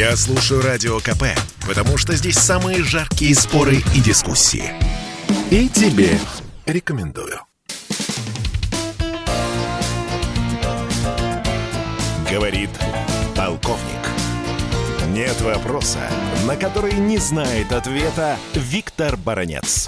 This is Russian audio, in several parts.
Я слушаю Радио КП, потому что здесь самые жаркие споры и дискуссии. И тебе рекомендую. Говорит полковник. Нет вопроса, на который не знает ответа Виктор Баранец.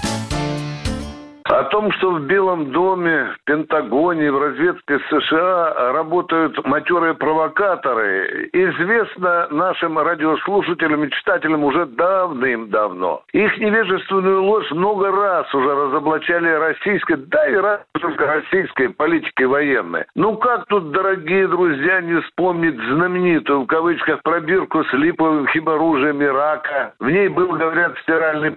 О том, что в Белом доме, в Пентагоне, в разведке США работают матерые провокаторы, известно нашим радиослушателям и читателям уже давным-давно. Их невежественную ложь много раз уже разоблачали российской, да и раз только российской политикой военной. Ну как тут, дорогие друзья, не вспомнить знаменитую, в кавычках, пробирку с липовым химоружием Ирака? В ней был, говорят, стиральный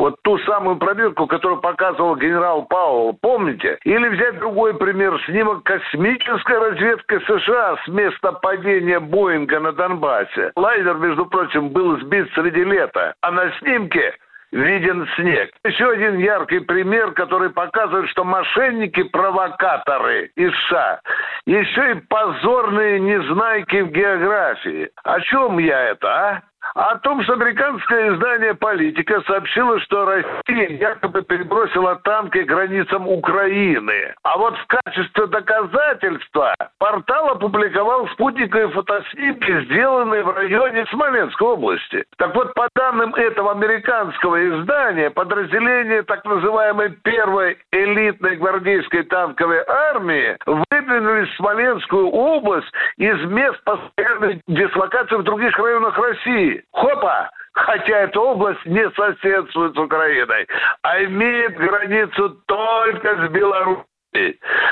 вот ту самую пробирку, которую показывал генерал Пауэлл, помните? Или взять другой пример, снимок космической разведки США с места падения Боинга на Донбассе. Лайнер, между прочим, был сбит среди лета, а на снимке виден снег. Еще один яркий пример, который показывает, что мошенники-провокаторы из США еще и позорные незнайки в географии. О чем я это, а? О том, что американское издание «Политика» сообщило, что Россия якобы перебросила танки границам Украины. А вот в качестве доказательства портал опубликовал спутниковые фотоснимки, сделанные в районе Смоленской области. Так вот, по данным этого американского издания, подразделение так называемой первой элитной гвардейской танковой армии выдвинулись в Смоленскую область из мест постоянной дислокации в других районах России. Хопа! Хотя эта область не соседствует с Украиной, а имеет границу только с Беларусью.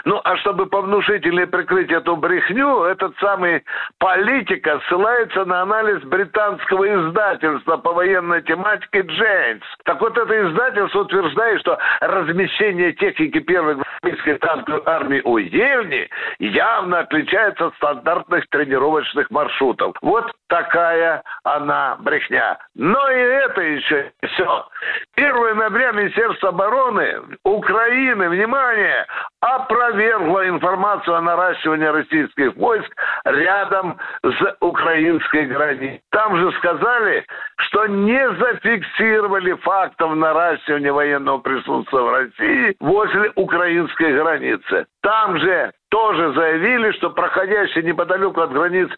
Ну, а чтобы повнушительнее прикрыть эту брехню, этот самый политика ссылается на анализ британского издательства по военной тематике «Джейнс». Так вот, это издательство утверждает, что размещение техники первой гвардейской танковой армии у Ельни явно отличается от стандартных тренировочных маршрутов. Вот такая она брехня. Но и это еще все. 1 ноября Министерство обороны Украины, внимание, опровергло информацию о наращивании российских войск рядом с украинской границей. Там же сказали, что не зафиксировали фактов наращивания военного присутствия в России возле украинской границы. Там же тоже заявили, что проходящие неподалеку от границ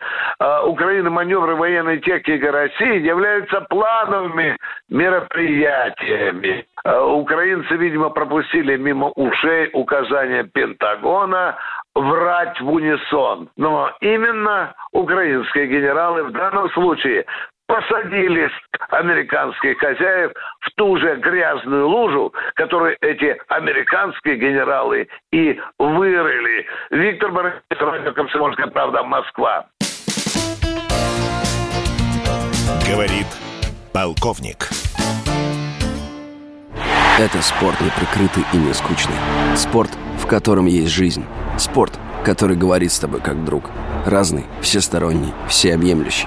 э, Украины маневры военной техники России являются плановыми мероприятиями. Э, украинцы, видимо, пропустили мимо ушей указания Пентагона врать в унисон. Но именно украинские генералы в данном случае посадили американских хозяев в ту же грязную лужу, которую эти американские генералы и вырыли. Виктор Борисович, радио «Комсомольская правда», Москва. Говорит полковник. Это спорт неприкрытый и не скучный. Спорт, в котором есть жизнь. Спорт, который говорит с тобой как друг. Разный, всесторонний, всеобъемлющий.